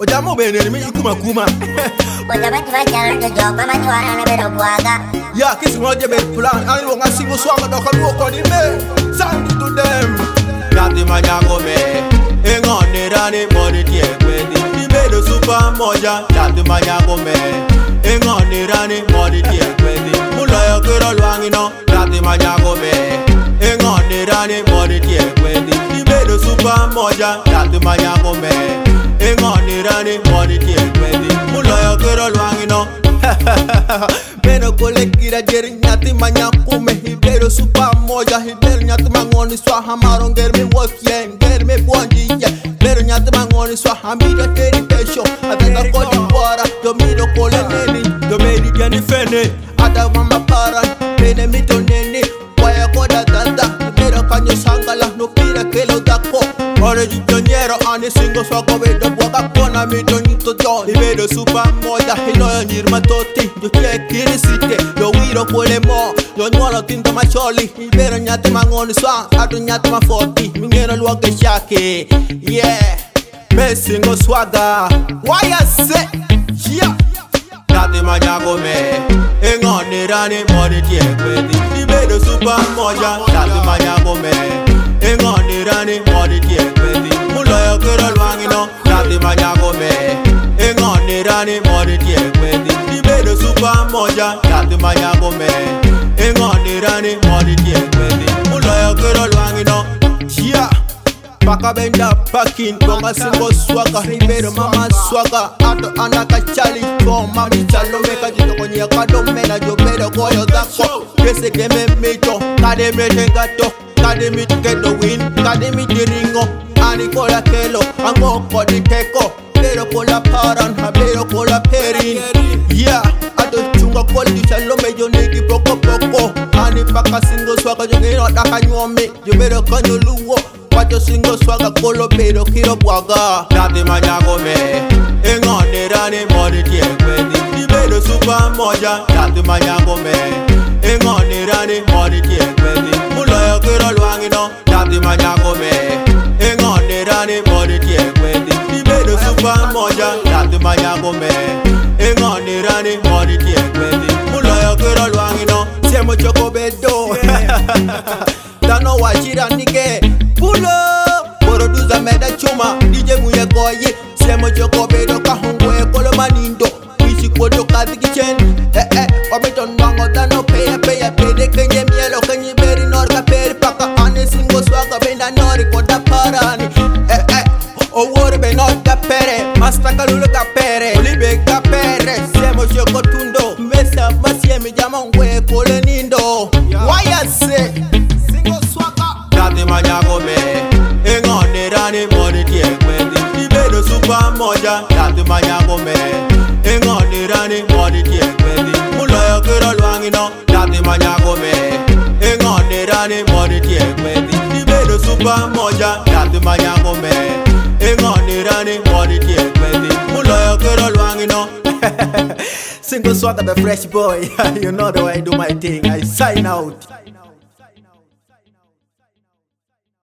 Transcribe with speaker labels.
Speaker 1: Ojamu bene mi ikuma kuma.
Speaker 2: Ujamati vajana to job, mama nyuara na bero buaga.
Speaker 1: Ya kisi ngoje be plan. Ani wonga singo swanga do kalu ko di me. Sound to them. Yati manyago me. Engone rani mori tie kwedi. Ibedo super moja. Yati manyago me. Engone rani mori tie kwedi. Muloyo kiro lwangi no. Yati manyago me. Engone rani mori tie kwedi. Ibedo super moja. Yati manyago me. Imani rani Mwani kie kweni Mula yo kiro lwangi no Meno kule jeri nyati manya kume Hibero supa moja Hibero nyati mangoni swaha nyati mangoni swaha Mira wara fene. Ata mito Waya koda tanda Mero kanyo sangala No dako Ore Ani singo vedo Bwaka kona mito nyito jon Ibedo supa moja Hinoyo nyirma toti Yo kie kiri site Yo wiro kule mo. Yo nyuolo tinto macholi Ibero nyati mangoni swa Atu nyati mafoti Mingero luoge shake Yeah Me singo swaga Waya se Yeah Nyati manyago me Engoni rani mori tie kwedi Ibedo supa moja Nyati manyago me Engoni rani mori tie kwedi Muloyo kiro lwangi no Nyati manyago me Engoni rani mori tie kwedi Ibedo supa moja Nyati manyago me Engoni rani mori tie kwedi Muloyo kiro lwangi no. Yeah Paka benda pakin Konga singo swaka. Ribero mama swaka Ato anaka chali Kon mami chalo meka Jito konye kado mena Jo bero koyo dako Kese keme mito Kade mete gato. Kade miti kedo win Kade miti ringo. Ani kola kelo swagger, single swagger, yo quiero la cañome. Yo quiero caño lugo, cuatro single swagger, polo, pero quiero guaga. Date mañana comer, en honera ni money, tiempo, ni pero supa moya. Date mañana comer, en honera ni money, tiempo, ni mulo yo quiero lo angino. Dano wachira nige Pulo Producer meda chuma DJ muye koyi Siemo choko bedo kahungwe mmoja tatu manya kome ing'ondirani moditiekwethi muloyo kiro lwang'ino tatu manya kome ing'ondirani moditiekwethi ibedo supa moja tatu manya kome ing'ondirani moditiekwethi muloyo kiro lwang'ino Single swat of the fresh boy, you know the way I do my thing. I sign out.